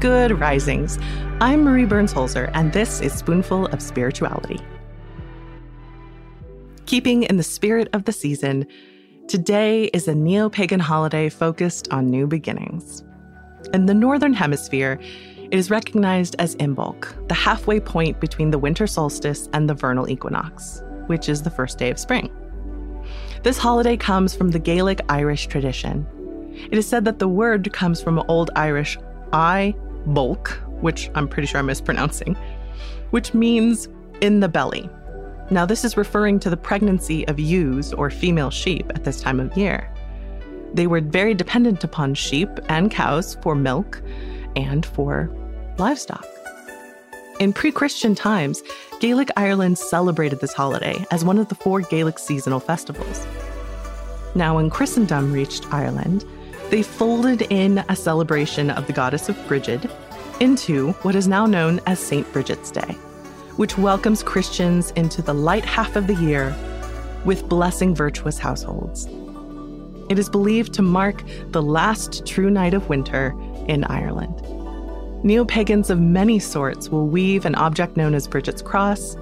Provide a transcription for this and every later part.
Good risings. I'm Marie Burns Holzer, and this is Spoonful of Spirituality. Keeping in the spirit of the season, today is a neo pagan holiday focused on new beginnings. In the Northern Hemisphere, it is recognized as Imbolc, the halfway point between the winter solstice and the vernal equinox, which is the first day of spring. This holiday comes from the Gaelic Irish tradition. It is said that the word comes from Old Irish I bulk, which I'm pretty sure I'm mispronouncing, which means in the belly. Now, this is referring to the pregnancy of ewes or female sheep at this time of year. They were very dependent upon sheep and cows for milk and for livestock. In pre Christian times, Gaelic Ireland celebrated this holiday as one of the four Gaelic seasonal festivals. Now, when Christendom reached Ireland, they folded in a celebration of the goddess of Brigid into what is now known as St. Bridget's Day, which welcomes Christians into the light half of the year with blessing virtuous households. It is believed to mark the last true night of winter in Ireland. Neo pagans of many sorts will weave an object known as Bridget's Cross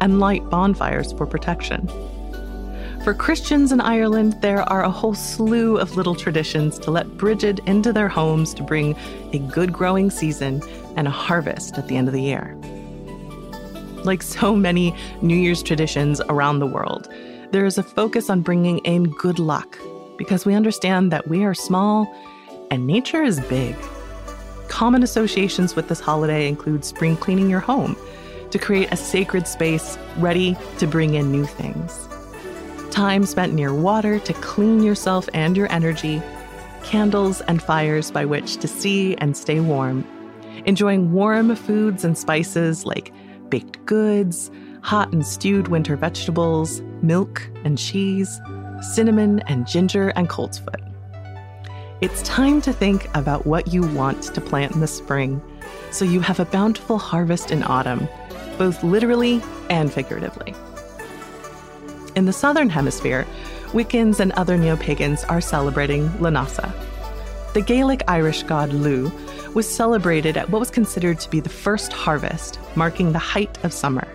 and light bonfires for protection. For Christians in Ireland, there are a whole slew of little traditions to let Bridget into their homes to bring a good growing season and a harvest at the end of the year. Like so many New Year's traditions around the world, there is a focus on bringing in good luck because we understand that we are small and nature is big. Common associations with this holiday include spring cleaning your home to create a sacred space ready to bring in new things time spent near water to clean yourself and your energy, candles and fires by which to see and stay warm, enjoying warm foods and spices like baked goods, hot and stewed winter vegetables, milk and cheese, cinnamon and ginger and coltsfoot. It's time to think about what you want to plant in the spring so you have a bountiful harvest in autumn, both literally and figuratively. In the Southern Hemisphere, Wiccans and other neo pagans are celebrating Lughnasadh. The Gaelic Irish god Lugh was celebrated at what was considered to be the first harvest, marking the height of summer.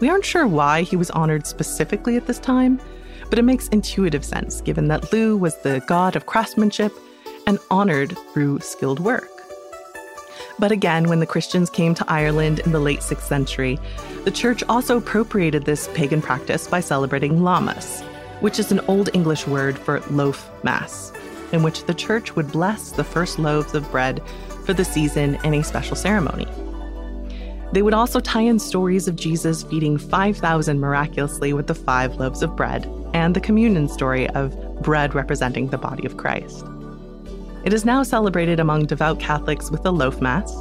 We aren't sure why he was honored specifically at this time, but it makes intuitive sense given that Lugh was the god of craftsmanship and honored through skilled work. But again, when the Christians came to Ireland in the late 6th century, the church also appropriated this pagan practice by celebrating Lammas, which is an Old English word for loaf mass, in which the church would bless the first loaves of bread for the season in a special ceremony. They would also tie in stories of Jesus feeding 5,000 miraculously with the five loaves of bread and the communion story of bread representing the body of Christ. It is now celebrated among devout Catholics with the loaf mass,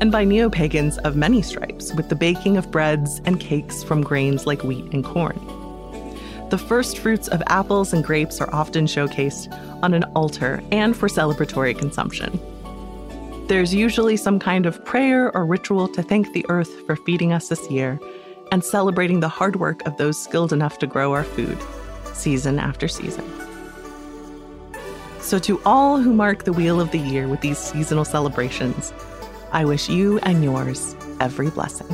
and by neo pagans of many stripes with the baking of breads and cakes from grains like wheat and corn. The first fruits of apples and grapes are often showcased on an altar and for celebratory consumption. There's usually some kind of prayer or ritual to thank the earth for feeding us this year and celebrating the hard work of those skilled enough to grow our food, season after season. So, to all who mark the wheel of the year with these seasonal celebrations, I wish you and yours every blessing.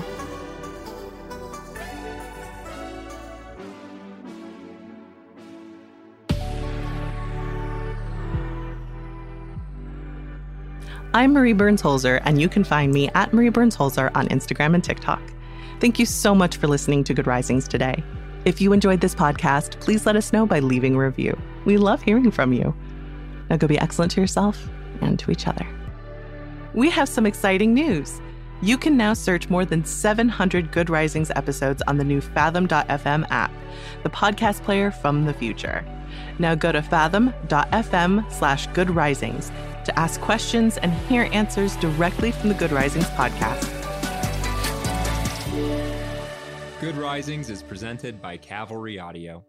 I'm Marie Burns Holzer, and you can find me at Marie Burns Holzer on Instagram and TikTok. Thank you so much for listening to Good Risings today. If you enjoyed this podcast, please let us know by leaving a review. We love hearing from you. Now go be excellent to yourself and to each other. We have some exciting news. You can now search more than 700 Good Risings episodes on the new Fathom.fm app, the podcast player from the future. Now go to fathom.fm slash good risings to ask questions and hear answers directly from the Good Risings podcast. Good Risings is presented by Cavalry Audio.